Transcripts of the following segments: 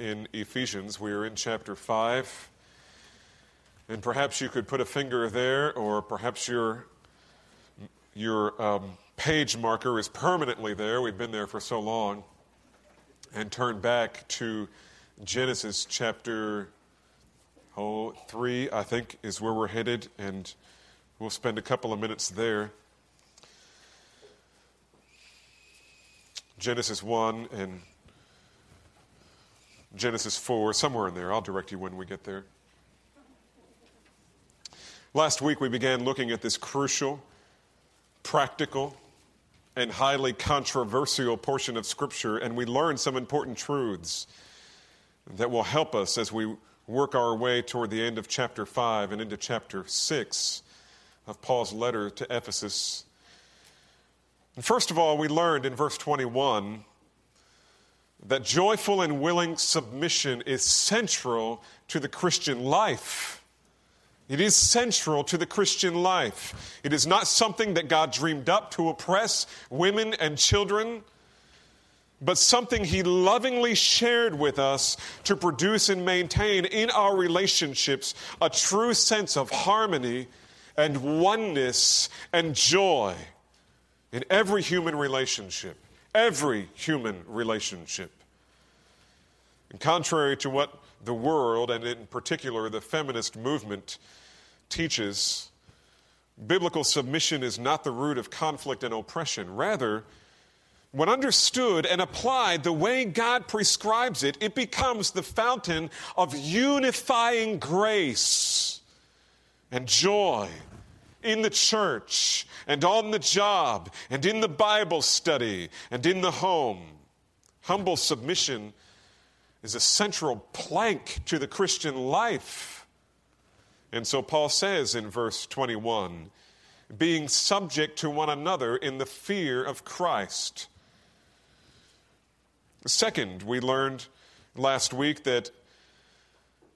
in Ephesians. We are in chapter 5. And perhaps you could put a finger there, or perhaps your, your um, page marker is permanently there. We've been there for so long. And turn back to Genesis chapter oh, 3, I think, is where we're headed. And we'll spend a couple of minutes there. Genesis 1 and Genesis 4, somewhere in there. I'll direct you when we get there. Last week we began looking at this crucial, practical, and highly controversial portion of Scripture, and we learned some important truths that will help us as we work our way toward the end of chapter 5 and into chapter 6 of Paul's letter to Ephesus. First of all, we learned in verse 21 that joyful and willing submission is central to the Christian life. It is central to the Christian life. It is not something that God dreamed up to oppress women and children, but something He lovingly shared with us to produce and maintain in our relationships a true sense of harmony and oneness and joy in every human relationship. Every human relationship. And contrary to what the world, and in particular the feminist movement, teaches biblical submission is not the root of conflict and oppression. Rather, when understood and applied the way God prescribes it, it becomes the fountain of unifying grace and joy in the church and on the job and in the Bible study and in the home. Humble submission is a central plank to the Christian life. And so Paul says in verse 21 being subject to one another in the fear of Christ. Second, we learned last week that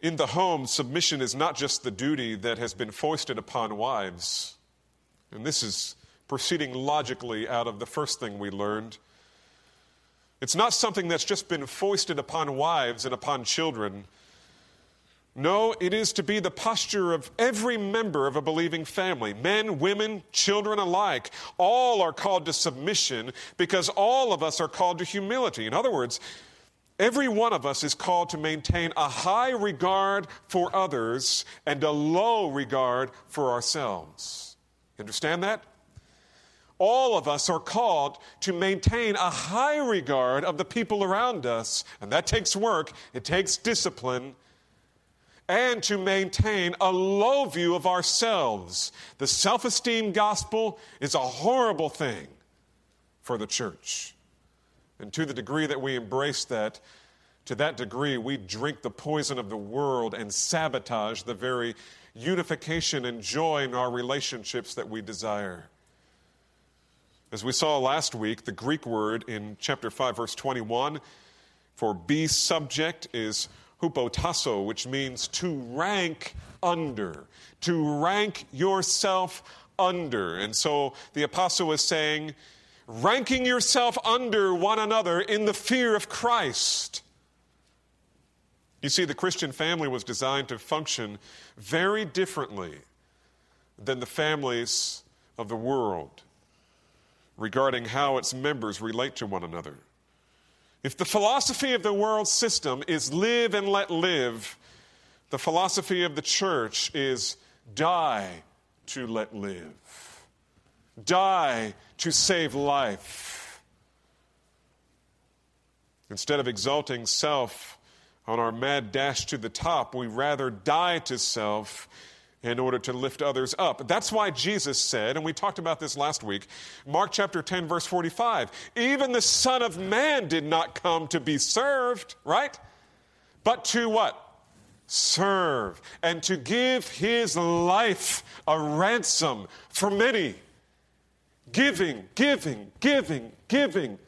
in the home, submission is not just the duty that has been foisted upon wives. And this is proceeding logically out of the first thing we learned. It's not something that's just been foisted upon wives and upon children no, it is to be the posture of every member of a believing family men, women, children alike. All are called to submission because all of us are called to humility. In other words, every one of us is called to maintain a high regard for others and a low regard for ourselves. Understand that? All of us are called to maintain a high regard of the people around us, and that takes work, it takes discipline and to maintain a low view of ourselves. The self esteem gospel is a horrible thing for the church. And to the degree that we embrace that, to that degree, we drink the poison of the world and sabotage the very unification and joy in our relationships that we desire. As we saw last week, the Greek word in chapter 5, verse 21 for be subject is hupotasso, which means to rank under, to rank yourself under. And so the apostle is saying, ranking yourself under one another in the fear of Christ. You see, the Christian family was designed to function very differently than the families of the world regarding how its members relate to one another. If the philosophy of the world system is live and let live, the philosophy of the church is die to let live, die to save life. Instead of exalting self on our mad dash to the top, we rather die to self in order to lift others up. That's why Jesus said, and we talked about this last week, Mark chapter 10, verse 45, even the Son of Man did not come to be served, right? But to what? Serve and to give his life a ransom for many. Giving, giving, giving, giving.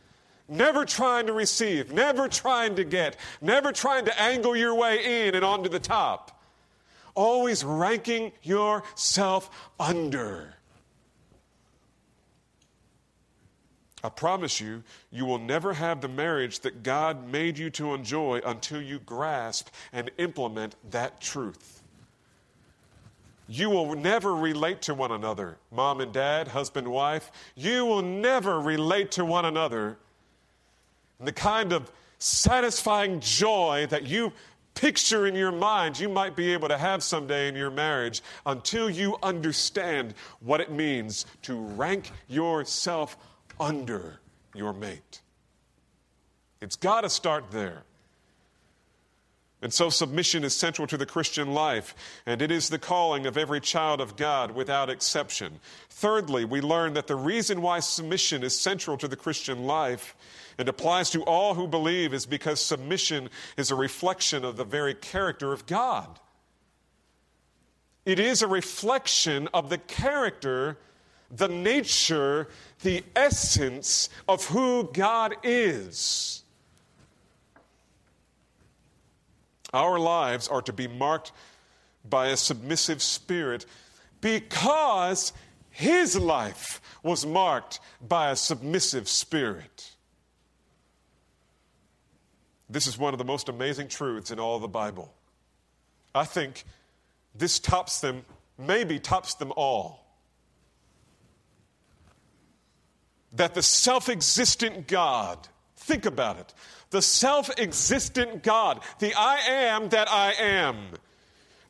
Never trying to receive, never trying to get, never trying to angle your way in and onto the top always ranking yourself under. I promise you, you will never have the marriage that God made you to enjoy until you grasp and implement that truth. You will never relate to one another, mom and dad, husband, wife. You will never relate to one another. And the kind of satisfying joy that you picture in your mind you might be able to have someday in your marriage until you understand what it means to rank yourself under your mate. It's got to start there. And so, submission is central to the Christian life, and it is the calling of every child of God without exception. Thirdly, we learn that the reason why submission is central to the Christian life and applies to all who believe is because submission is a reflection of the very character of God. It is a reflection of the character, the nature, the essence of who God is. Our lives are to be marked by a submissive spirit because his life was marked by a submissive spirit. This is one of the most amazing truths in all the Bible. I think this tops them, maybe tops them all. That the self existent God, think about it, the self existent God, the I am that I am,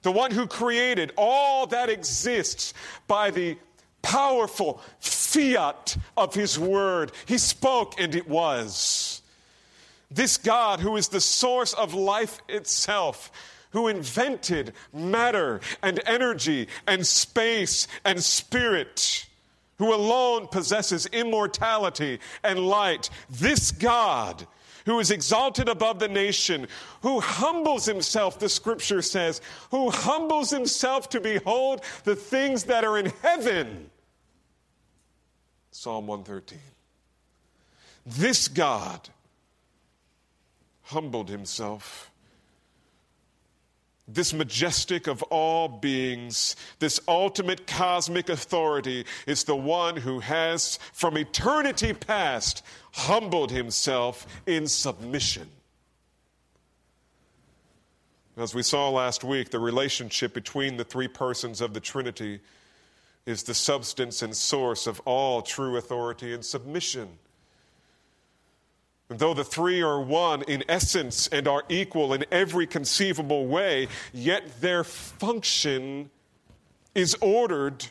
the one who created all that exists by the powerful fiat of his word. He spoke and it was. This God, who is the source of life itself, who invented matter and energy and space and spirit, who alone possesses immortality and light, this God who is exalted above the nation, who humbles himself, the scripture says, who humbles himself to behold the things that are in heaven. Psalm 113. This God humbled himself. This majestic of all beings, this ultimate cosmic authority, is the one who has, from eternity past, humbled himself in submission. As we saw last week, the relationship between the three persons of the Trinity is the substance and source of all true authority and submission. Though the three are one in essence and are equal in every conceivable way, yet their function is ordered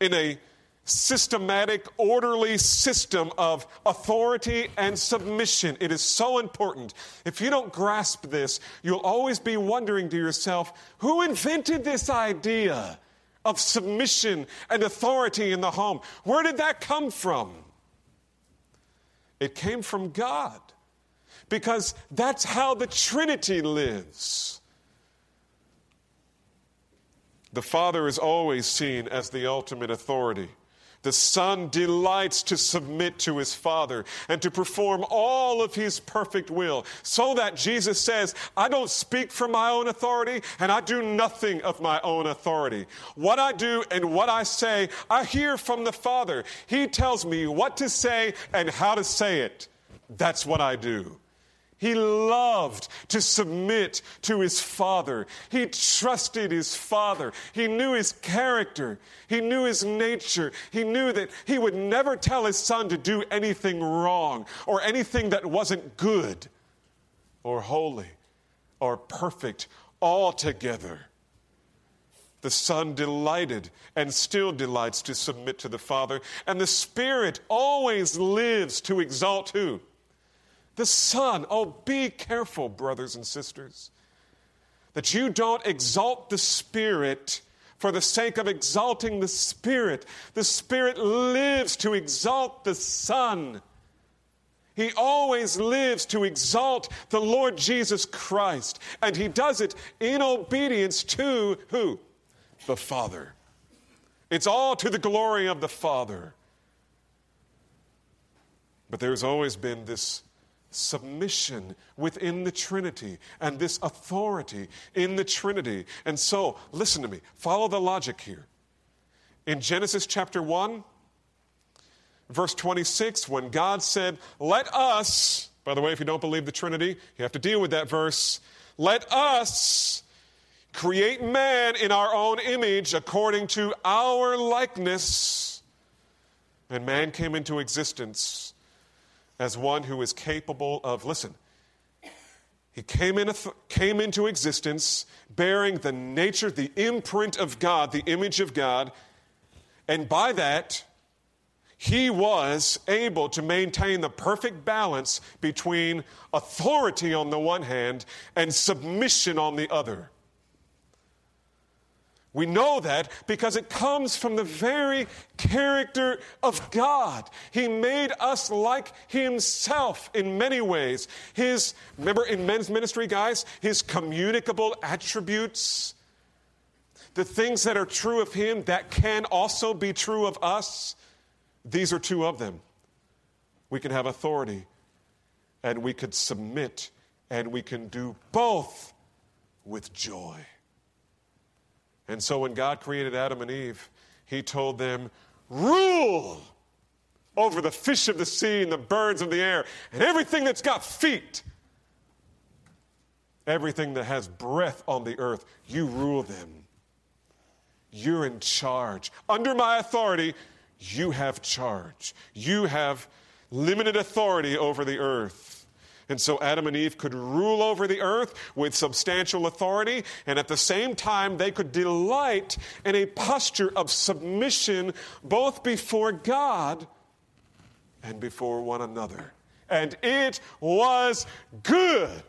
in a systematic, orderly system of authority and submission. It is so important. If you don't grasp this, you'll always be wondering to yourself who invented this idea of submission and authority in the home? Where did that come from? It came from God because that's how the Trinity lives. The Father is always seen as the ultimate authority. The Son delights to submit to his Father and to perform all of his perfect will, so that Jesus says, I don't speak from my own authority and I do nothing of my own authority. What I do and what I say, I hear from the Father. He tells me what to say and how to say it. That's what I do. He loved to submit to his father. He trusted his father. He knew his character. He knew his nature. He knew that he would never tell his son to do anything wrong or anything that wasn't good or holy or perfect altogether. The Son delighted and still delights to submit to the Father, and the Spirit always lives to exalt who? The Son. Oh, be careful, brothers and sisters, that you don't exalt the Spirit for the sake of exalting the Spirit. The Spirit lives to exalt the Son. He always lives to exalt the Lord Jesus Christ, and He does it in obedience to who? The Father. It's all to the glory of the Father. But there's always been this submission within the Trinity and this authority in the Trinity. And so, listen to me, follow the logic here. In Genesis chapter 1, verse 26, when God said, Let us, by the way, if you don't believe the Trinity, you have to deal with that verse. Let us create man in our own image according to our likeness. And man came into existence as one who is capable of, listen, he came, in, came into existence bearing the nature, the imprint of God, the image of God, and by that, he was able to maintain the perfect balance between authority on the one hand and submission on the other. We know that because it comes from the very character of God. He made us like Himself in many ways. His, remember in men's ministry, guys, His communicable attributes, the things that are true of Him that can also be true of us. These are two of them. We can have authority and we could submit and we can do both with joy. And so when God created Adam and Eve, He told them, Rule over the fish of the sea and the birds of the air and everything that's got feet. Everything that has breath on the earth, you rule them. You're in charge. Under my authority, you have charge. You have limited authority over the earth. And so Adam and Eve could rule over the earth with substantial authority, and at the same time, they could delight in a posture of submission both before God and before one another. And it was good.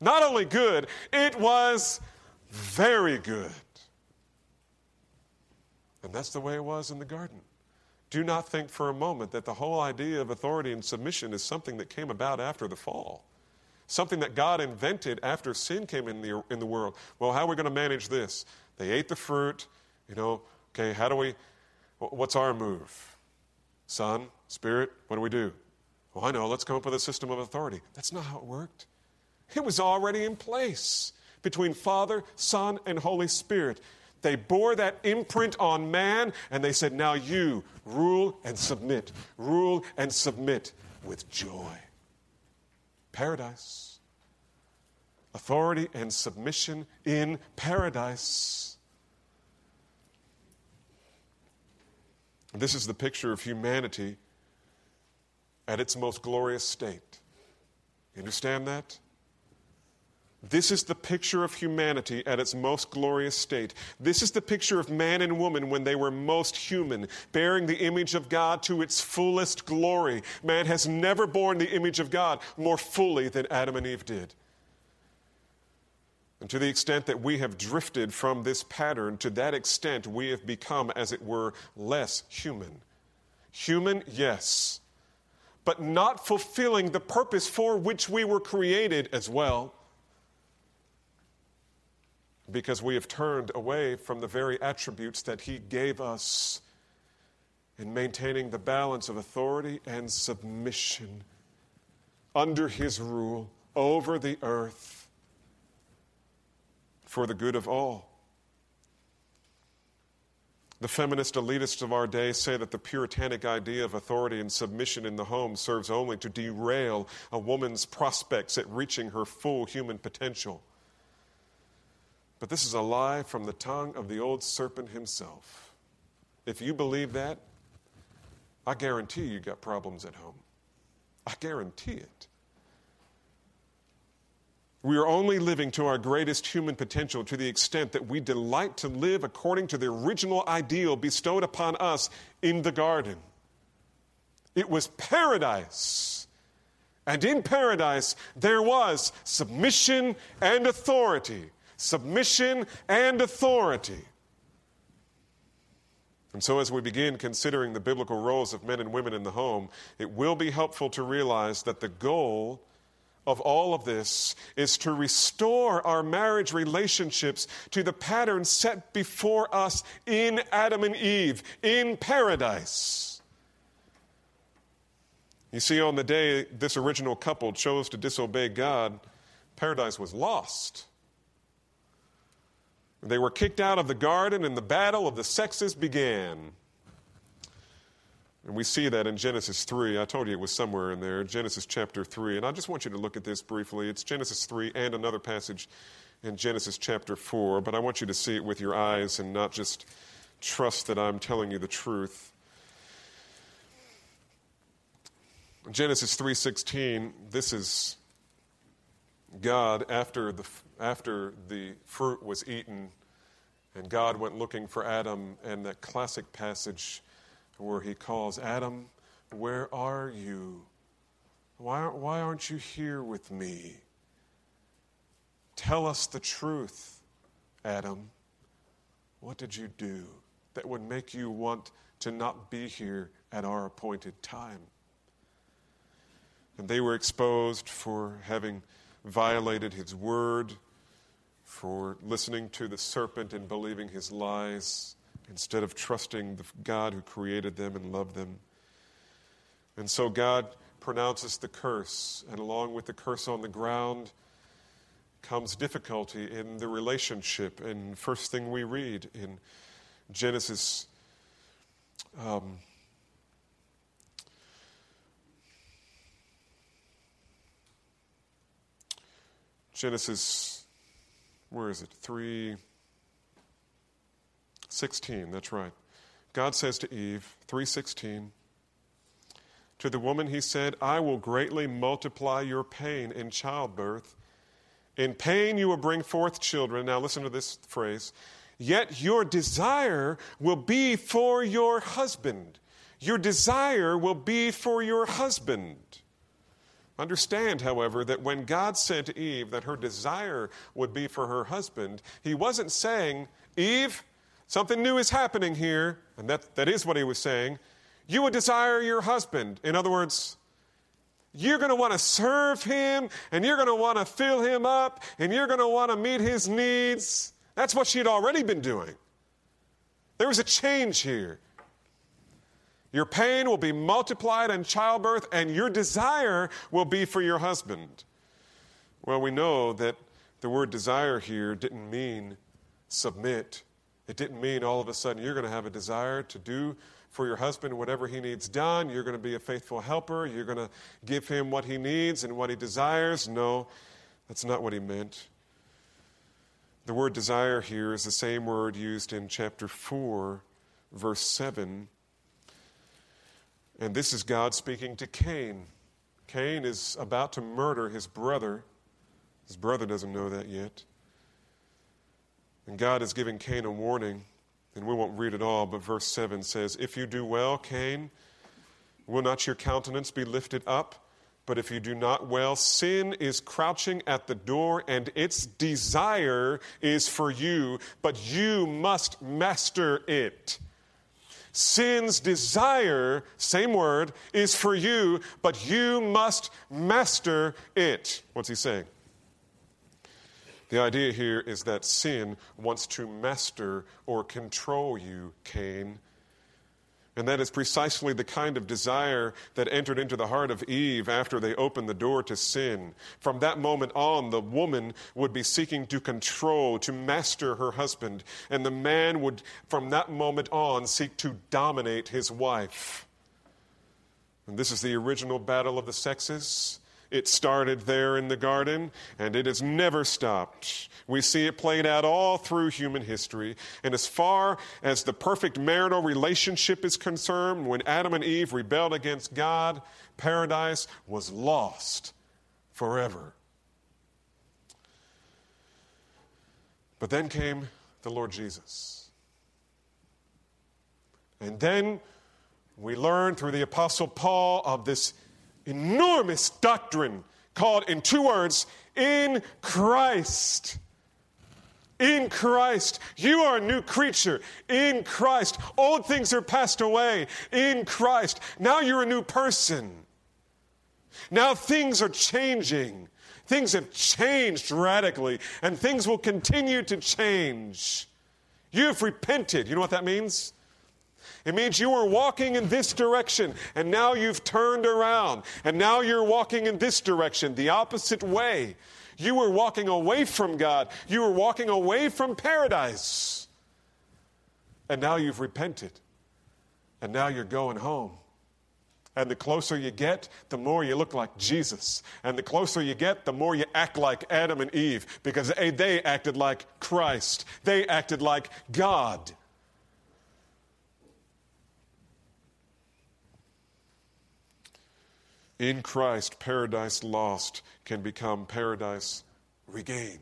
Not only good, it was very good. And that's the way it was in the garden. Do not think for a moment that the whole idea of authority and submission is something that came about after the fall, something that God invented after sin came in the, in the world. Well, how are we going to manage this? They ate the fruit, you know, okay, how do we, what's our move? Son, Spirit, what do we do? Well, I know, let's come up with a system of authority. That's not how it worked. It was already in place between Father, Son, and Holy Spirit. They bore that imprint on man and they said, Now you rule and submit, rule and submit with joy. Paradise. Authority and submission in paradise. This is the picture of humanity at its most glorious state. You understand that? This is the picture of humanity at its most glorious state. This is the picture of man and woman when they were most human, bearing the image of God to its fullest glory. Man has never borne the image of God more fully than Adam and Eve did. And to the extent that we have drifted from this pattern, to that extent we have become, as it were, less human. Human, yes, but not fulfilling the purpose for which we were created as well because we have turned away from the very attributes that He gave us in maintaining the balance of authority and submission under His rule over the earth for the good of all. The feminist elitists of our day say that the puritanic idea of authority and submission in the home serves only to derail a woman's prospects at reaching her full human potential. But this is a lie from the tongue of the old serpent himself. If you believe that, I guarantee you got problems at home. I guarantee it. We are only living to our greatest human potential to the extent that we delight to live according to the original ideal bestowed upon us in the garden. It was paradise. And in paradise, there was submission and authority submission, and authority. And so, as we begin considering the biblical roles of men and women in the home, it will be helpful to realize that the goal of all of this is to restore our marriage relationships to the pattern set before us in Adam and Eve, in paradise. You see, on the day this original couple chose to disobey God, paradise was lost. They were kicked out of the garden, and the battle of the sexes began. And we see that in Genesis 3. I told you it was somewhere in there, Genesis chapter 3. And I just want you to look at this briefly. It's Genesis 3 and another passage in Genesis chapter 4, but I want you to see it with your eyes and not just trust that I'm telling you the truth. Genesis 3:16, this is God after the after the fruit was eaten and God went looking for Adam and that classic passage where he calls Adam, where are you? Why, why aren't you here with me? Tell us the truth, Adam. What did you do that would make you want to not be here at our appointed time? And they were exposed for having violated his word, for listening to the serpent and believing his lies instead of trusting the God who created them and loved them. And so God pronounces the curse, and along with the curse on the ground comes difficulty in the relationship. And first thing we read in Genesis. Um, Genesis, where is it? 3 16, that's right. God says to Eve, 316, to the woman he said, I will greatly multiply your pain in childbirth. In pain you will bring forth children. Now listen to this phrase. Yet your desire will be for your husband. Your desire will be for your husband. Understand, however, that when God sent Eve that her desire would be for her husband, he wasn't saying, Eve, something new is happening here. And that, that is what he was saying. You would desire your husband. In other words, you're going to want to serve him and you're going to want to fill him up and you're going to want to meet his needs. That's what she'd already been doing. There was a change here. Your pain will be multiplied in childbirth, and your desire will be for your husband. Well, we know that the word desire here didn't mean submit. It didn't mean all of a sudden you're going to have a desire to do for your husband whatever he needs done. You're going to be a faithful helper. You're going to give him what he needs and what he desires. No, that's not what he meant. The word desire here is the same word used in chapter 4, verse 7 and this is God speaking to Cain. Cain is about to murder his brother. His brother doesn't know that yet. And God is giving Cain a warning, and we won't read it all, but verse 7 says, If you do well, Cain, will not your countenance be lifted up? But if you do not well, sin is crouching at the door, and its desire is for you, but you must master it. Sin's desire, same word, is for you, but you must master it. What's he saying? The idea here is that sin wants to master or control you, Cain. And that is precisely the kind of desire that entered into the heart of Eve after they opened the door to sin. From that moment on, the woman would be seeking to control, to master her husband, and the man would, from that moment on, seek to dominate his wife. And this is the original battle of the sexes. It started there in the garden, and it has never stopped. We see it played out all through human history. And as far as the perfect marital relationship is concerned, when Adam and Eve rebelled against God, paradise was lost forever. But then came the Lord Jesus. And then we learn through the Apostle Paul of this enormous doctrine called, in two words, in Christ. In Christ. You are a new creature. In Christ. Old things are passed away. In Christ. Now you're a new person. Now things are changing. Things have changed radically, and things will continue to change. You have repented. You know what that means? It means you were walking in this direction and now you've turned around and now you're walking in this direction, the opposite way. You were walking away from God, you were walking away from paradise. And now you've repented and now you're going home And the closer you get, the more you look like Jesus. And the closer you get, the more you act like Adam and Eve because they acted like Christ. They acted like God. In Christ, paradise lost can become paradise regained.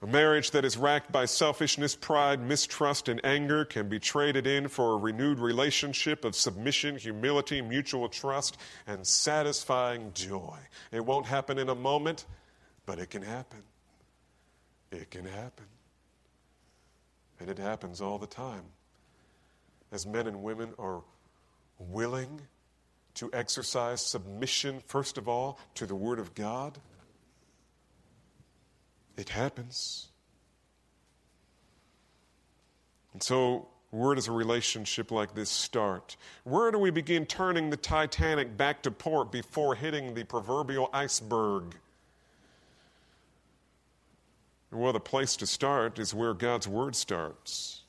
A marriage that is racked by selfishness, pride, mistrust, and anger can be traded in for a renewed relationship of submission, humility, mutual trust, and satisfying joy. It won't happen in a moment, but it can happen. It can happen. And it happens all the time. As men and women are willing to exercise submission, first of all, to the Word of God it happens. And so, where does a relationship like this start? Where do we begin turning the Titanic back to port before hitting the proverbial iceberg? Well, the place to start is where God's Word starts.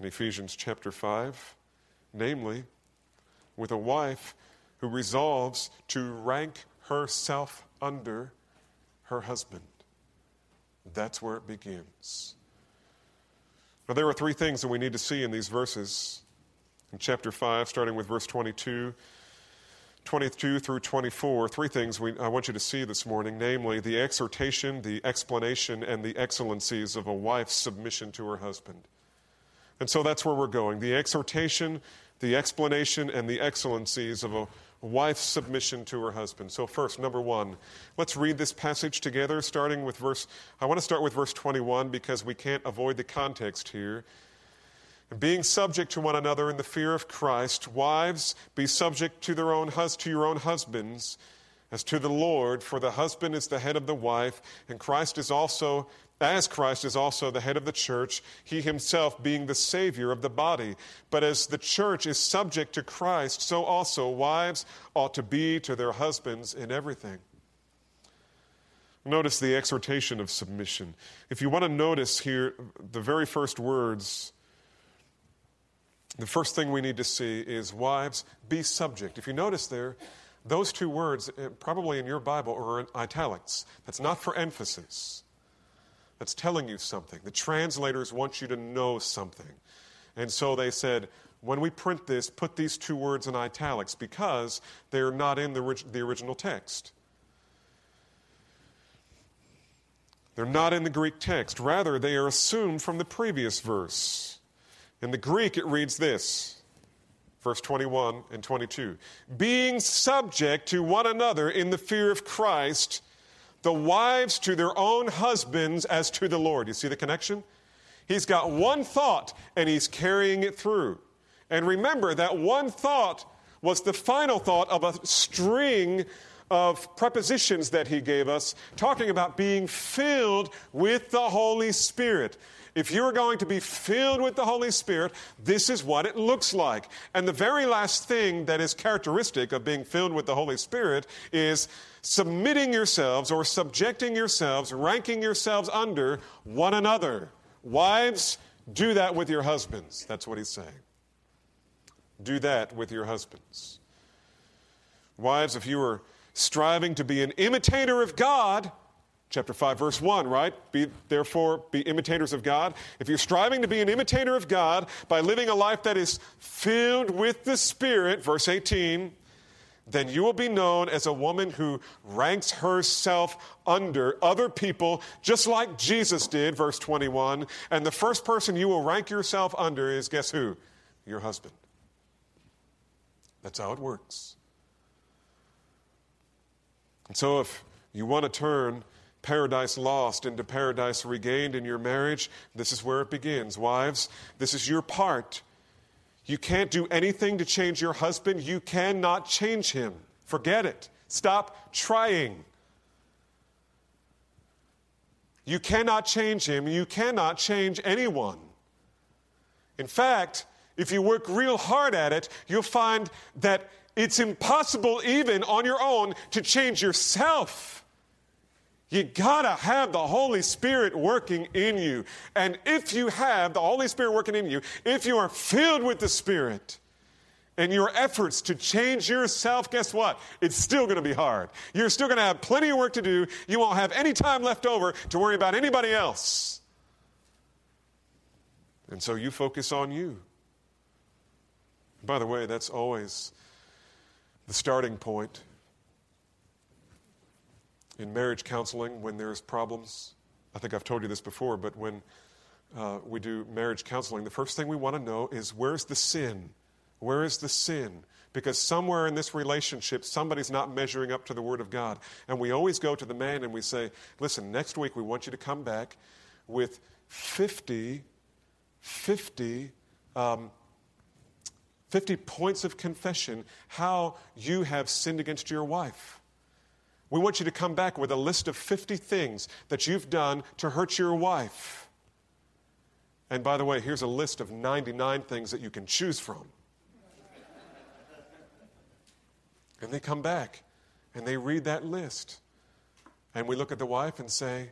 In Ephesians chapter 5, namely, with a wife who resolves to rank herself under her husband. That's where it begins. Now, there are three things that we need to see in these verses. In chapter 5, starting with verse 22, 22 through 24, three things we, I want you to see this morning namely, the exhortation, the explanation, and the excellencies of a wife's submission to her husband. And so that's where we're going the exhortation, the explanation, and the excellencies of a wife's submission to her husband. So, first, number one, let's read this passage together, starting with verse. I want to start with verse 21 because we can't avoid the context here. Being subject to one another in the fear of Christ, wives, be subject to, their own hus- to your own husbands as to the Lord, for the husband is the head of the wife, and Christ is also as Christ is also the head of the church, he himself being the Savior of the body. But as the church is subject to Christ, so also wives ought to be to their husbands in everything. Notice the exhortation of submission. If you want to notice here the very first words, the first thing we need to see is wives, be subject. If you notice there, those two words, eh, probably in your Bible, are in italics. That's not for emphasis. That's telling you something. The translators want you to know something. And so they said, when we print this, put these two words in italics because they're not in the, the original text. They're not in the Greek text. Rather, they are assumed from the previous verse. In the Greek, it reads this verse 21 and 22 Being subject to one another in the fear of Christ the wives to their own husbands as to the Lord. You see the connection? He's got one thought and he's carrying it through. And remember that one thought was the final thought of a string of prepositions that he gave us, talking about being filled with the Holy Spirit. If you're going to be filled with the Holy Spirit, this is what it looks like. And the very last thing that is characteristic of being filled with the Holy Spirit is submitting yourselves or subjecting yourselves, ranking yourselves under one another. Wives, do that with your husbands. That's what he's saying. Do that with your husbands. Wives, if you are striving to be an imitator of God, chapter 5 verse 1 right be therefore be imitators of god if you're striving to be an imitator of god by living a life that is filled with the spirit verse 18 then you will be known as a woman who ranks herself under other people, just like Jesus did, verse 21. And the first person you will rank yourself under is guess who? Your husband. That's how it works. And so, if you want to turn paradise lost into paradise regained in your marriage, this is where it begins. Wives, this is your part you can't do anything to change your husband. You cannot change him. Forget it. Stop trying. You cannot change him. You cannot change anyone. In fact, if you work real hard at it, you'll find that it's impossible, even on your own, to change yourself. You gotta have the Holy Spirit working in you. And if you have the Holy Spirit working in you, if you are filled with the Spirit, and your efforts to change yourself, guess what? It's still going to be hard. You're still going to have plenty of work to do. You won't have any time left over to worry about anybody else. And so you focus on you. By the way, that's always the starting point in marriage counseling when there's problems. I think I've told you this before, but when uh, we do marriage counseling, the first thing we want to know is where's the sin? Where is the sin? Because somewhere in this relationship, somebody's not measuring up to the Word of God. And we always go to the man and we say, listen, next week we want you to come back with 50, 50, um, 50 points of confession how you have sinned against your wife. We want you to come back with a list of 50 things that you've done to hurt your wife. And by the way, here's a list of 99 things that you can choose from. and they come back and they read that list. And we look at the wife and say,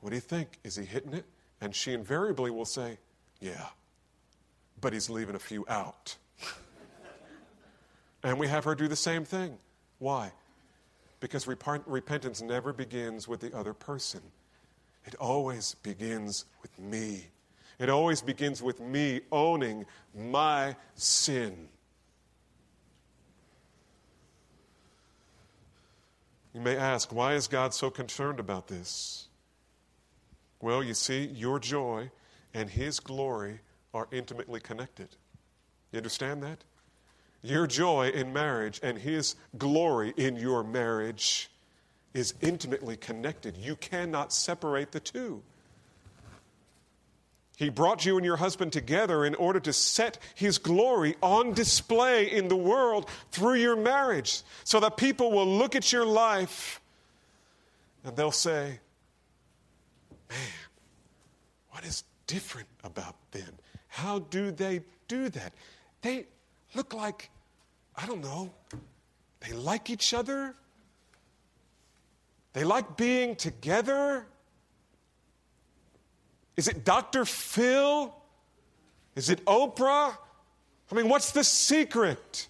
What do you think? Is he hitting it? And she invariably will say, Yeah, but he's leaving a few out. And we have her do the same thing. Why? Because rep- repentance never begins with the other person, it always begins with me. It always begins with me owning my sin. You may ask, why is God so concerned about this? Well, you see, your joy and His glory are intimately connected. You understand that? Your joy in marriage and His glory in your marriage is intimately connected. You cannot separate the two. He brought you and your husband together in order to set His glory on display in the world through your marriage so that people will look at your life and they'll say, Man, what is different about them? How do they do that? They look like I don't know, they like each other. They like being together. Is it Dr. Phil? Is it Oprah? I mean, what's the secret?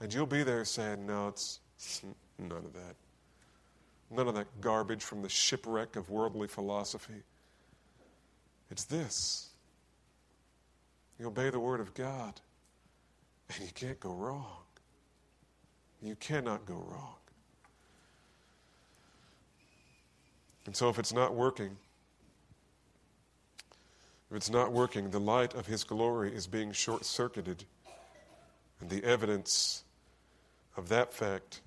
And you'll be there saying, no, it's, none of that. None of that garbage from the shipwreck of worldly philosophy. It's this you obey the Word of God. And you can't go wrong. You cannot go wrong. And so, if it's not working, if it's not working, the light of His glory is being short circuited. And the evidence of that fact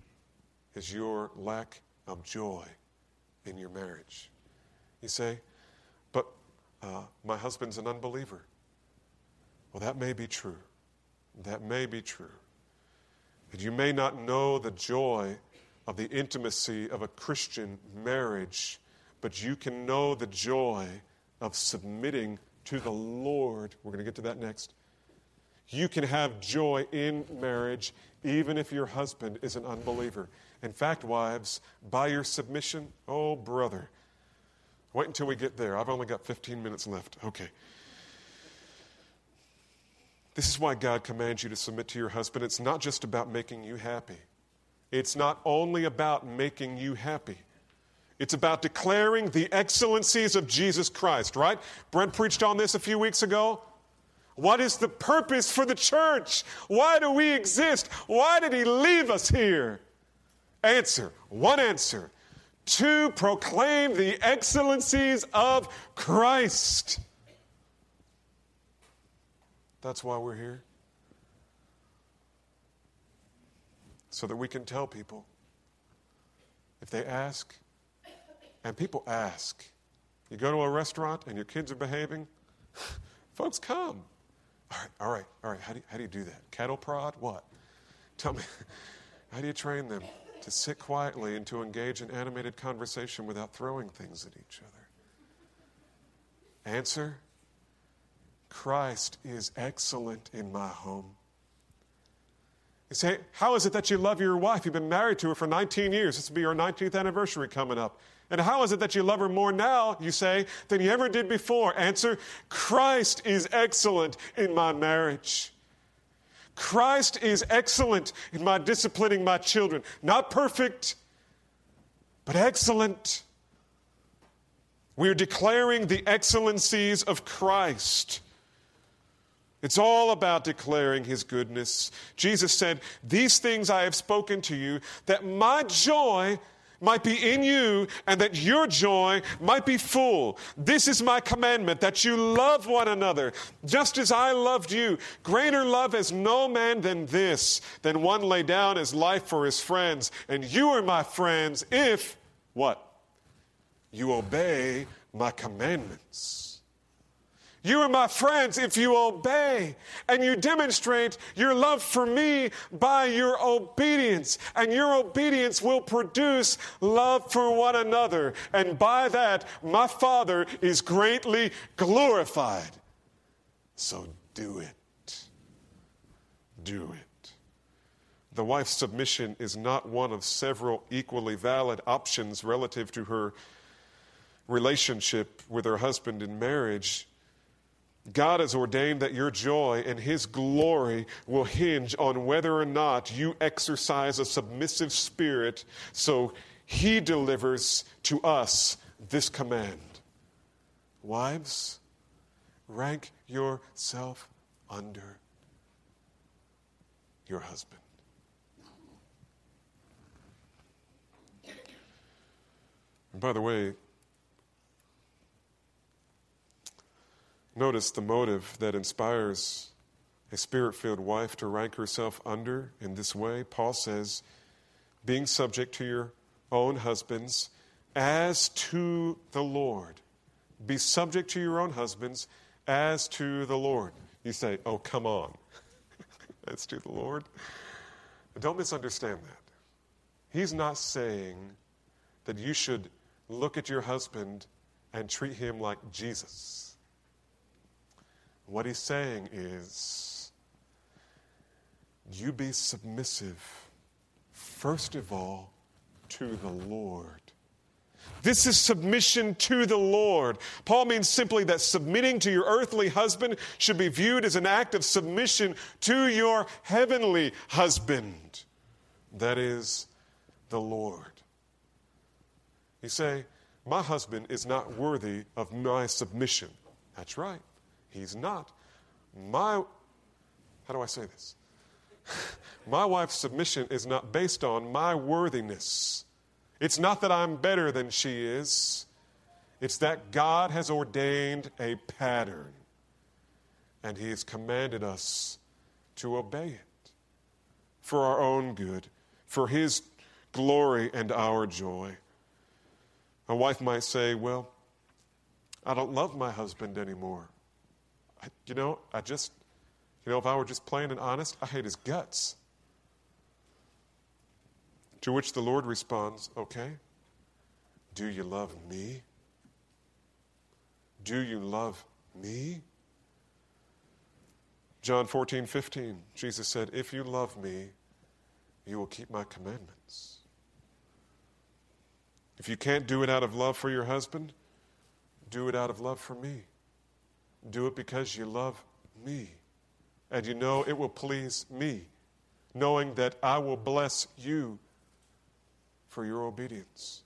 is your lack of joy in your marriage. You say, but uh, my husband's an unbeliever. Well, that may be true. That may be true. And you may not know the joy of the intimacy of a Christian marriage, but you can know the joy of submitting to the Lord. We're going to get to that next. You can have joy in marriage even if your husband is an unbeliever. In fact, wives, by your submission, oh, brother, wait until we get there. I've only got 15 minutes left. Okay. This is why God commands you to submit to your husband. It's not just about making you happy, it's not only about making you happy. It's about declaring the excellencies of Jesus Christ, right? Brent preached on this a few weeks ago. What is the purpose for the church? Why do we exist? Why did he leave us here? Answer one answer to proclaim the excellencies of Christ. That's why we're here. So that we can tell people. If they ask, and people ask, you go to a restaurant and your kids are behaving, folks come. All right, all right, all right. How do, you, how do you do that? Cattle prod? What? Tell me, how do you train them to sit quietly and to engage in animated conversation without throwing things at each other? Answer Christ is excellent in my home. You say, How is it that you love your wife? You've been married to her for 19 years. This will be your 19th anniversary coming up. And how is it that you love her more now, you say, than you ever did before? Answer Christ is excellent in my marriage. Christ is excellent in my disciplining my children. Not perfect, but excellent. We're declaring the excellencies of Christ. It's all about declaring his goodness. Jesus said, These things I have spoken to you, that my joy might be in you and that your joy might be full. This is my commandment that you love one another just as I loved you. Greater love has no man than this, than one lay down his life for his friends. And you are my friends if, what? You obey my commandments. You are my friends if you obey and you demonstrate your love for me by your obedience. And your obedience will produce love for one another. And by that, my Father is greatly glorified. So do it. Do it. The wife's submission is not one of several equally valid options relative to her relationship with her husband in marriage. God has ordained that your joy and His glory will hinge on whether or not you exercise a submissive spirit, so He delivers to us this command Wives, rank yourself under your husband. And by the way, Notice the motive that inspires a spirit filled wife to rank herself under in this way. Paul says, being subject to your own husbands as to the Lord. Be subject to your own husbands as to the Lord. You say, oh, come on. as to the Lord. Don't misunderstand that. He's not saying that you should look at your husband and treat him like Jesus. What he's saying is, you be submissive, first of all, to the Lord. This is submission to the Lord. Paul means simply that submitting to your earthly husband should be viewed as an act of submission to your heavenly husband. That is the Lord. You say, My husband is not worthy of my submission. That's right. He's not. My, how do I say this? my wife's submission is not based on my worthiness. It's not that I'm better than she is, it's that God has ordained a pattern and He has commanded us to obey it for our own good, for His glory and our joy. A wife might say, Well, I don't love my husband anymore. You know, I just, you know, if I were just plain and honest, I hate his guts. To which the Lord responds, Okay, do you love me? Do you love me? John 14, 15, Jesus said, If you love me, you will keep my commandments. If you can't do it out of love for your husband, do it out of love for me. Do it because you love me. And you know it will please me, knowing that I will bless you for your obedience.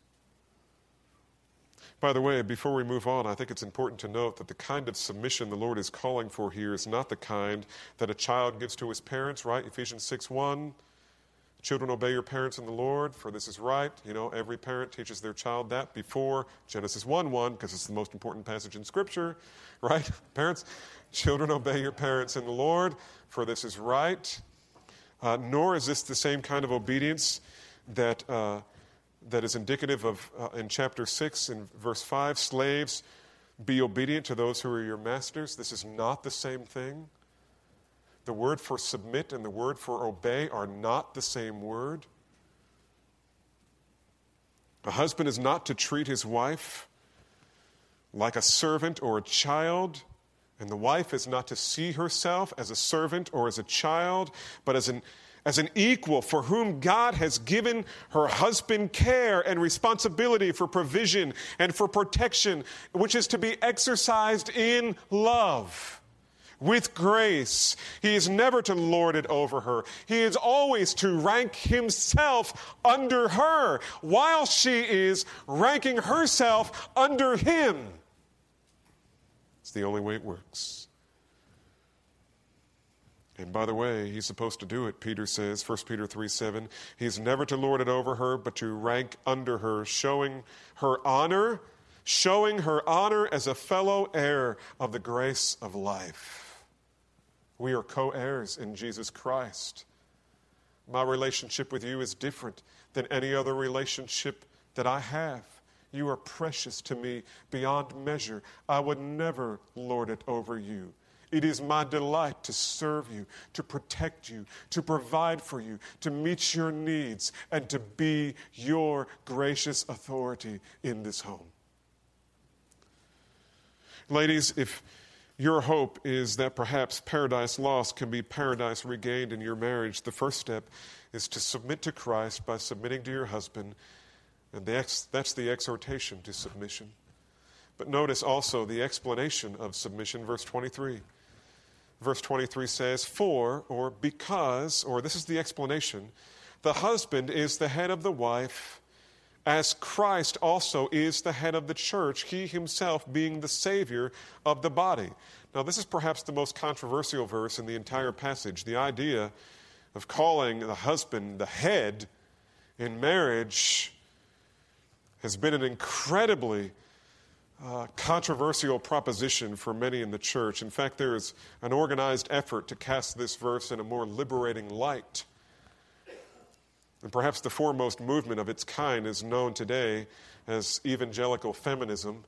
By the way, before we move on, I think it's important to note that the kind of submission the Lord is calling for here is not the kind that a child gives to his parents, right? Ephesians 6 1. Children, obey your parents in the Lord, for this is right. You know, every parent teaches their child that before Genesis 1 1, because it's the most important passage in Scripture, right? Parents, children, obey your parents in the Lord, for this is right. Uh, nor is this the same kind of obedience that, uh, that is indicative of, uh, in chapter 6, in verse 5, slaves, be obedient to those who are your masters. This is not the same thing. The word for submit and the word for obey are not the same word. A husband is not to treat his wife like a servant or a child, and the wife is not to see herself as a servant or as a child, but as an as an equal for whom God has given her husband care and responsibility for provision and for protection, which is to be exercised in love. With grace. He is never to lord it over her. He is always to rank himself under her while she is ranking herself under him. It's the only way it works. And by the way, he's supposed to do it, Peter says, 1 Peter 3 7. He's never to lord it over her, but to rank under her, showing her honor, showing her honor as a fellow heir of the grace of life. We are co heirs in Jesus Christ. My relationship with you is different than any other relationship that I have. You are precious to me beyond measure. I would never lord it over you. It is my delight to serve you, to protect you, to provide for you, to meet your needs, and to be your gracious authority in this home. Ladies, if your hope is that perhaps paradise lost can be paradise regained in your marriage, the first step is to submit to Christ by submitting to your husband, and that's the exhortation to submission. But notice also the explanation of submission, verse 23. Verse 23 says, For, or because, or this is the explanation, the husband is the head of the wife, as Christ also is the head of the church, he himself being the Savior of the body. Now, this is perhaps the most controversial verse in the entire passage. The idea of calling the husband the head in marriage has been an incredibly uh, controversial proposition for many in the church. In fact, there is an organized effort to cast this verse in a more liberating light. And perhaps the foremost movement of its kind is known today as evangelical feminism.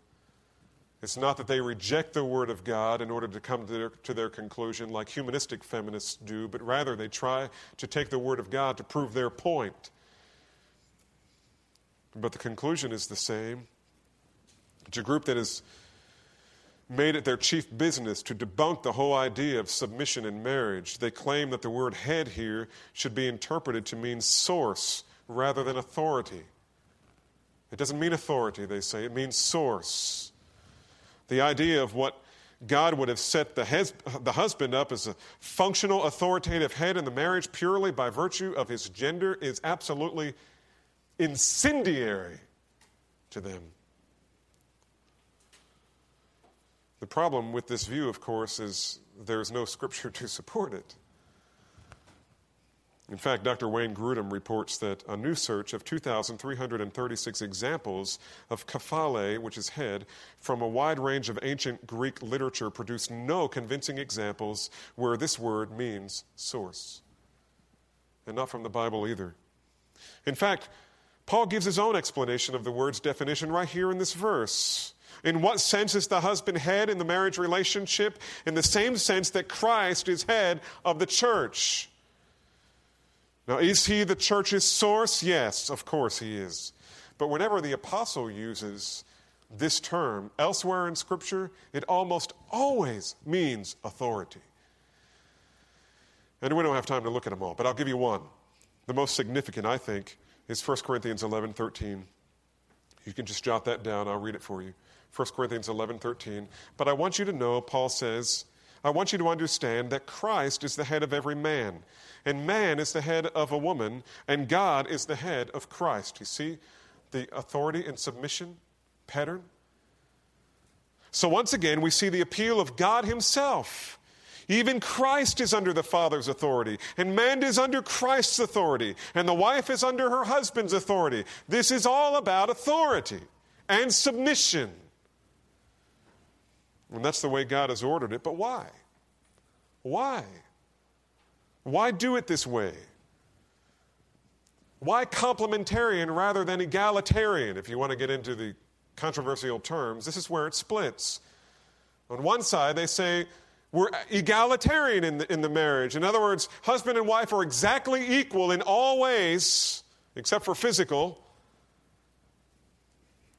It's not that they reject the Word of God in order to come to their, to their, conclusion like humanistic feminists do, but rather they try to take the Word of God to prove their point. But the conclusion is the same it's a group that has made it their chief business to debunk the whole idea of submission in marriage. They claim that the word head here should be interpreted to mean source rather than authority. It doesn't mean authority, they say, it means source. The idea of what God would have set the, hes- the husband up as a functional, authoritative head in the marriage purely by virtue of his gender is absolutely incendiary to them. The problem with this view, of course, is there's no scripture to support it. In fact, Dr. Wayne Grudem reports that a new search of 2,336 examples of kephale, which is head, from a wide range of ancient Greek literature produced no convincing examples where this word means source. And not from the Bible either. In fact, Paul gives his own explanation of the word's definition right here in this verse. In what sense is the husband head in the marriage relationship? In the same sense that Christ is head of the church. Now, is he the church's source? Yes, of course he is. But whenever the apostle uses this term elsewhere in Scripture, it almost always means authority. And we don't have time to look at them all, but I'll give you one. The most significant, I think, is 1 Corinthians 11 13. You can just jot that down, I'll read it for you. 1 Corinthians 11 13. But I want you to know, Paul says, I want you to understand that Christ is the head of every man, and man is the head of a woman, and God is the head of Christ. You see the authority and submission pattern? So once again, we see the appeal of God Himself. Even Christ is under the Father's authority, and man is under Christ's authority, and the wife is under her husband's authority. This is all about authority and submission. And that's the way God has ordered it. But why? Why? Why do it this way? Why complementarian rather than egalitarian, if you want to get into the controversial terms? This is where it splits. On one side, they say we're egalitarian in the, in the marriage. In other words, husband and wife are exactly equal in all ways, except for physical.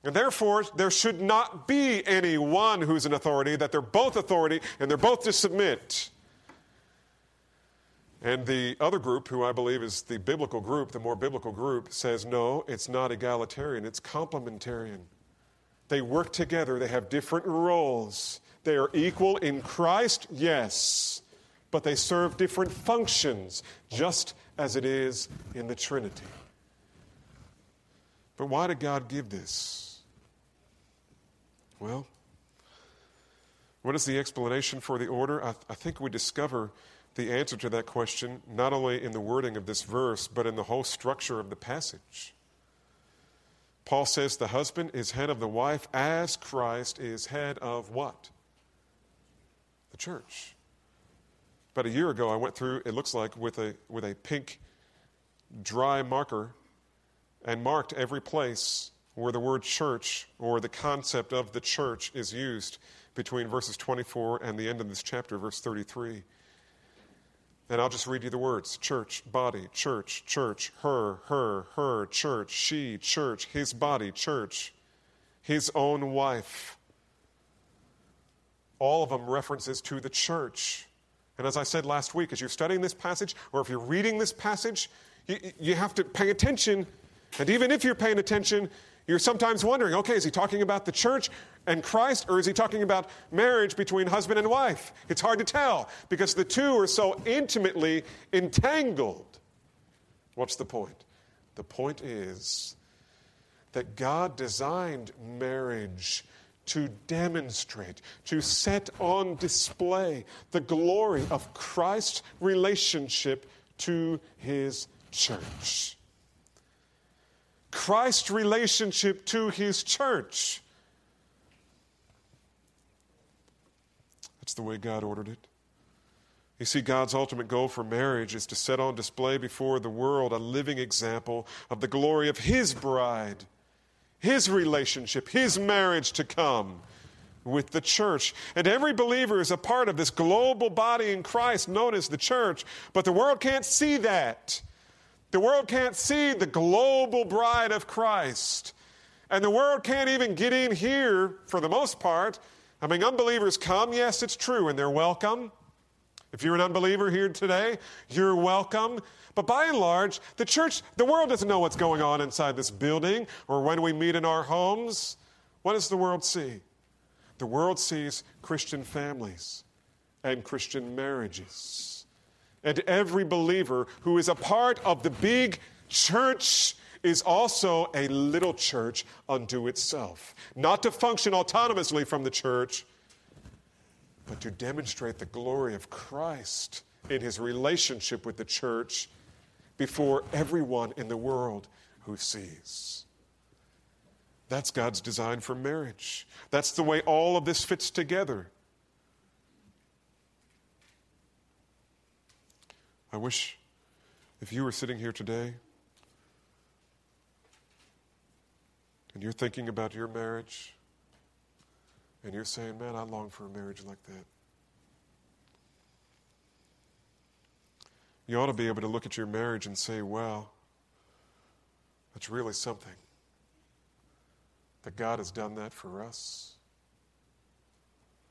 And therefore, there should not be any one who's an authority, that they're both authority and they're both to submit. And the other group, who I believe is the biblical group, the more biblical group, says no, it's not egalitarian, it's complementarian. They work together, they have different roles. They are equal in Christ, yes, but they serve different functions, just as it is in the Trinity. But why did God give this? Well, what is the explanation for the order? I, th- I, think we discover the answer to that question not only in the wording of this verse, but in the whole structure of the passage. Paul says the husband is head of the wife as Christ is head of what? The church. About a year ago, I went through, it looks like, with a, with a pink dry marker and marked every place where the word church or the concept of the church is used between verses 24 and the end of this chapter, verse 33. And I'll just read you the words church, body, church, church, her, her, her, church, she, church, his body, church, his own wife. All of them references to the church. And as I said last week, as you're studying this passage, or if you're reading this passage, you, you have to pay attention. And even if you're paying attention, you're sometimes wondering okay, is he talking about the church and Christ, or is he talking about marriage between husband and wife? It's hard to tell because the two are so intimately entangled. What's the point? The point is that God designed marriage to demonstrate, to set on display the glory of Christ's relationship to his church. Christ's relationship to his church. That's the way God ordered it. You see, God's ultimate goal for marriage is to set on display before the world a living example of the glory of His bride, His relationship, His marriage to come with the church. And every believer is a part of this global body in Christ known as the church, but the world can't see that. The world can't see the global bride of Christ. And the world can't even get in here for the most part. I mean, unbelievers come, yes, it's true, and they're welcome. If you're an unbeliever here today, you're welcome. But by and large, the church, the world doesn't know what's going on inside this building or when we meet in our homes. What does the world see? The world sees Christian families and Christian marriages and every believer who is a part of the big church is also a little church unto itself. Not to function autonomously from the church, but to demonstrate the glory of Christ in his relationship with the church before everyone in the world who sees. That's God's design for marriage. That's the way all of this fits together. I wish if you were sitting here today and you're thinking about your marriage and you're saying, Man, I long for a marriage like that. You ought to be able to look at your marriage and say, Well, that's really something. That God has done that for us.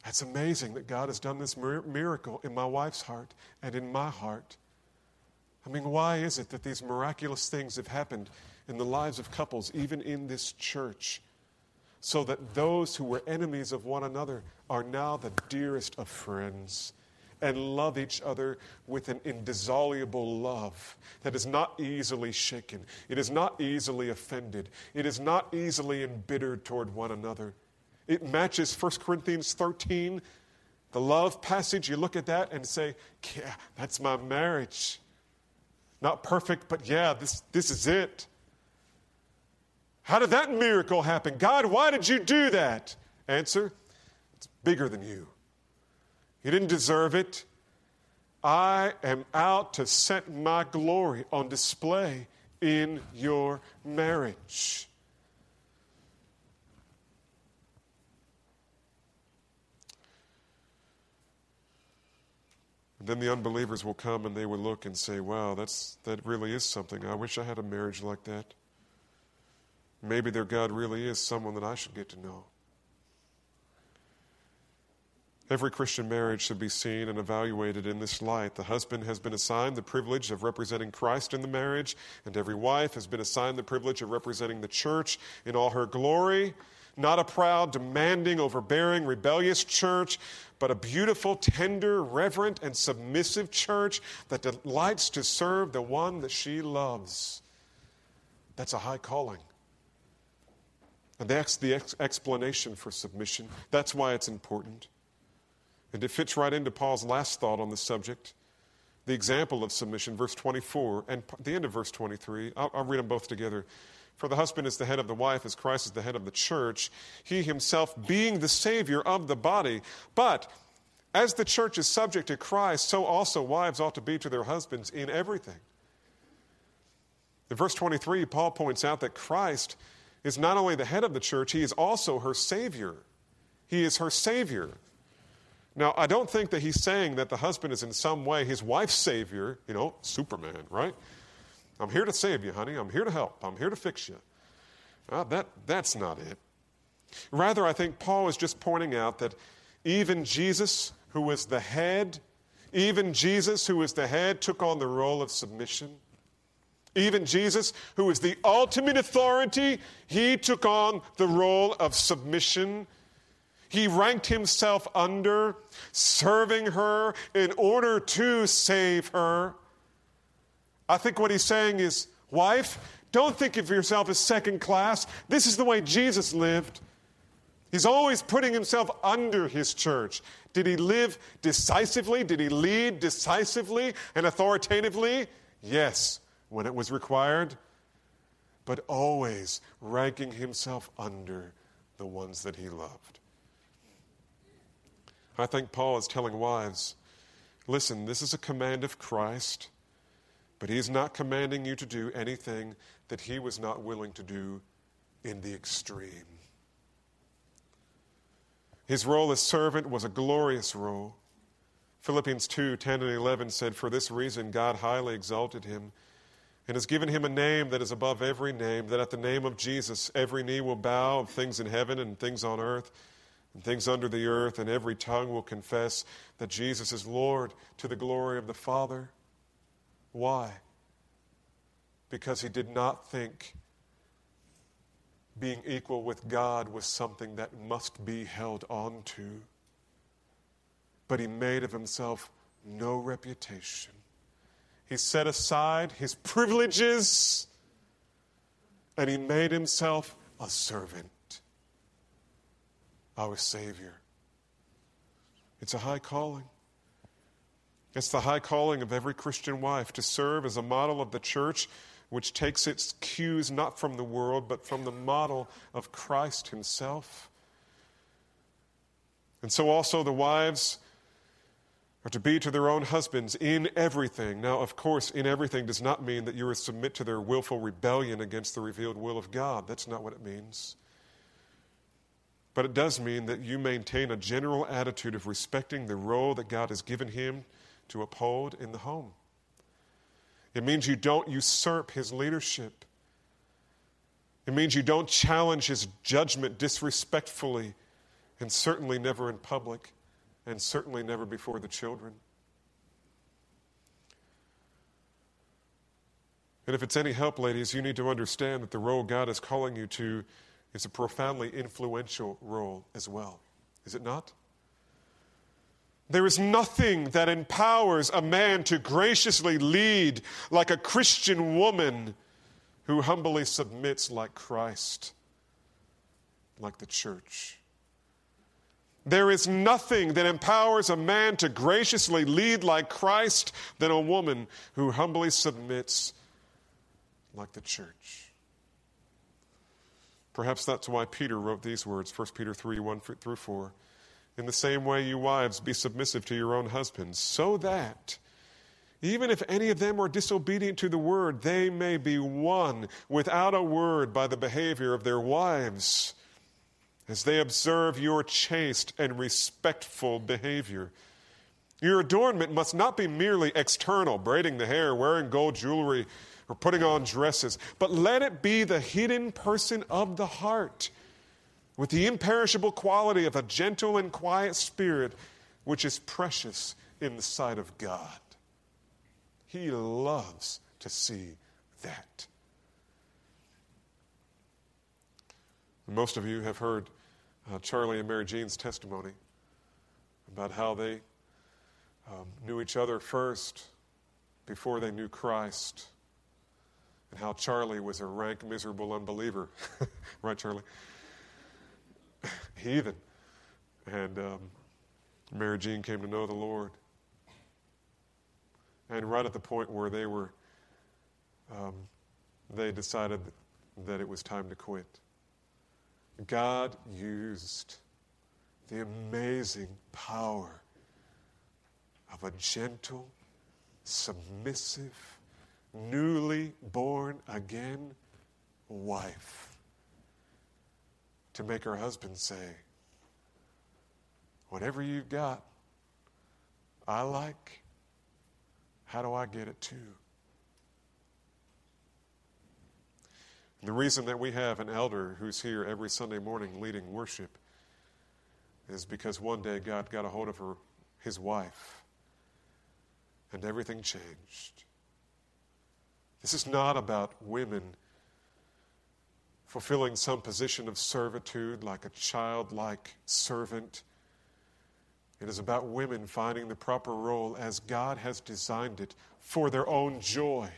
It's amazing that God has done this miracle in my wife's heart and in my heart. I mean, why is it that these miraculous things have happened in the lives of couples, even in this church, so that those who were enemies of one another are now the dearest of friends and love each other with an indissoluble love that is not easily shaken, it is not easily offended, it is not easily embittered toward one another. It matches 1 Corinthians 13, the love passage. You look at that and say, Yeah, that's my marriage. Not perfect, but yeah, this, this is it. How did that miracle happen? God, why did you do that? Answer It's bigger than you. You didn't deserve it. I am out to set my glory on display in your marriage. Then the unbelievers will come and they will look and say, wow, that's, that really is something. I wish I had a marriage like that. Maybe their God really is someone that I should get to know. Every Christian marriage should be seen and evaluated in this light. The husband has been assigned the privilege of representing Christ in the marriage, and every wife has been assigned the privilege of representing the church in all her glory. Not a proud, demanding, overbearing, rebellious church, but a beautiful, tender, reverent, and submissive church that delights to serve the one that she loves. That's a high calling. And that's the ex- explanation for submission. That's why it's important. And it fits right into Paul's last thought on the subject the example of submission, verse 24, and the end of verse 23. I'll, I'll read them both together. For the husband is the head of the wife, as Christ is the head of the church, he himself being the Savior of the body. But as the church is subject to Christ, so also wives ought to be to their husbands in everything. In verse 23, Paul points out that Christ is not only the head of the church, he is also her Savior. He is her Savior. Now, I don't think that he's saying that the husband is in some way his wife's savior, you know, Superman, right? I'm here to save you, honey. I'm here to help. I'm here to fix you. Uh, that, that's not it. Rather, I think Paul is just pointing out that even Jesus, who was the head, even Jesus, who was the head, took on the role of submission. Even Jesus, who is the ultimate authority, he took on the role of submission he ranked himself under, serving her in order to save her. I think what he's saying is, wife, don't think of yourself as second class. This is the way Jesus lived. He's always putting himself under his church. Did he live decisively? Did he lead decisively and authoritatively? Yes, when it was required, but always ranking himself under the ones that he loved. I think Paul is telling wives listen, this is a command of Christ, but he is not commanding you to do anything that he was not willing to do in the extreme. His role as servant was a glorious role. Philippians 2 10 and 11 said, For this reason God highly exalted him and has given him a name that is above every name, that at the name of Jesus every knee will bow of things in heaven and things on earth and things under the earth, and every tongue will confess that Jesus is Lord to the glory of the Father. Why? Because he did not think being equal with God was something that must be held on to. But he made of himself no reputation. He set aside his privileges and he made himself a servant our Savior. It's a high calling. It's the high calling of every Christian wife to serve as a model of the church, which takes its cues not from the world, but from the model of Christ Himself. And so also the wives are to be to their own husbands in everything. Now, of course, in everything does not mean that you are to submit to their willful rebellion against the revealed will of God. That's not what it means. But it does mean that you maintain a general attitude of respecting the role that God has given him to uphold in the home. It means you don't usurp his leadership. It means you don't challenge his judgment disrespectfully, and certainly never in public, and certainly never before the children. And if it's any help, ladies, you need to understand that the role God is calling you to is a profoundly influential role as well, is it not? There is nothing that empowers a man to graciously lead like a Christian woman who humbly submits like Christ, like the church. There is nothing that empowers a man to graciously lead like Christ than a woman who humbly submits like the church. Perhaps that's why Peter wrote these words 1 Peter 3 1 through 4. In the same way, you wives, be submissive to your own husbands, so that, even if any of them are disobedient to the word, they may be won without a word by the behavior of their wives, as they observe your chaste and respectful behavior. Your adornment must not be merely external, braiding the hair, wearing gold jewelry or putting on dresses, but let it be the hidden person of the heart with the imperishable quality of a gentle and quiet spirit, which is precious in the sight of God. He loves to see that. Most of you have heard uh, Charlie and Mary Jean's testimony about how they um, knew each other first before they knew Christ, and how Charlie was a rank, miserable unbeliever. right, Charlie? Heathen. And um, Mary Jean came to know the Lord. And right at the point where they were, um, they decided that it was time to quit. God used the amazing power of a gentle, submissive, newly born again wife to make her husband say, Whatever you've got, I like. How do I get it too? The reason that we have an elder who's here every Sunday morning leading worship is because one day God got a hold of her, his wife, and everything changed. This is not about women fulfilling some position of servitude like a childlike servant. It is about women finding the proper role as God has designed it for their own joy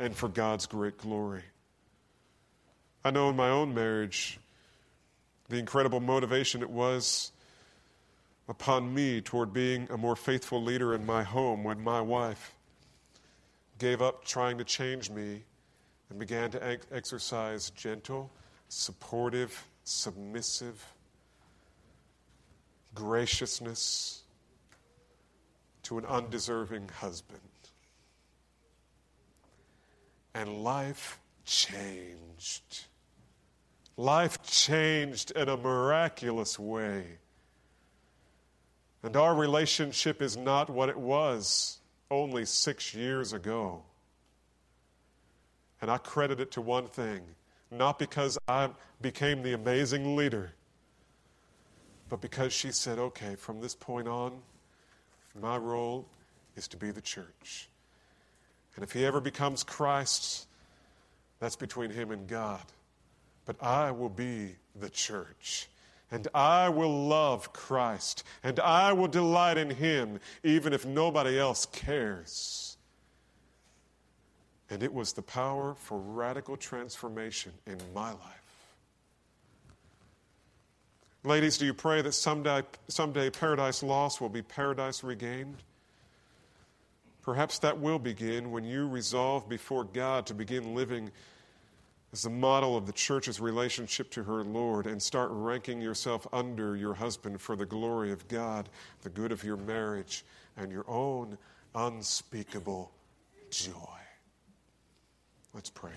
and for God's great glory. I know in my own marriage the incredible motivation it was upon me toward being a more faithful leader in my home when my wife gave up trying to change me and began to ex- exercise gentle, supportive, submissive graciousness to an undeserving husband. And life changed. Life changed in a miraculous way. And our relationship is not what it was only six years ago. And I credit it to one thing not because I became the amazing leader, but because she said, okay, from this point on, my role is to be the church. And if he ever becomes Christ's, that's between him and God but I will be the church. And I will love Christ. And I will delight in Him, even if nobody else cares. And it was the power for radical transformation in my life. Ladies, do you pray that someday, someday paradise lost will be paradise regained? Perhaps that will begin when you resolve before God to begin living as the model of the church's relationship to her Lord and start ranking yourself under your husband for the glory of God, the good of your marriage, and your own unspeakable joy. Let's pray.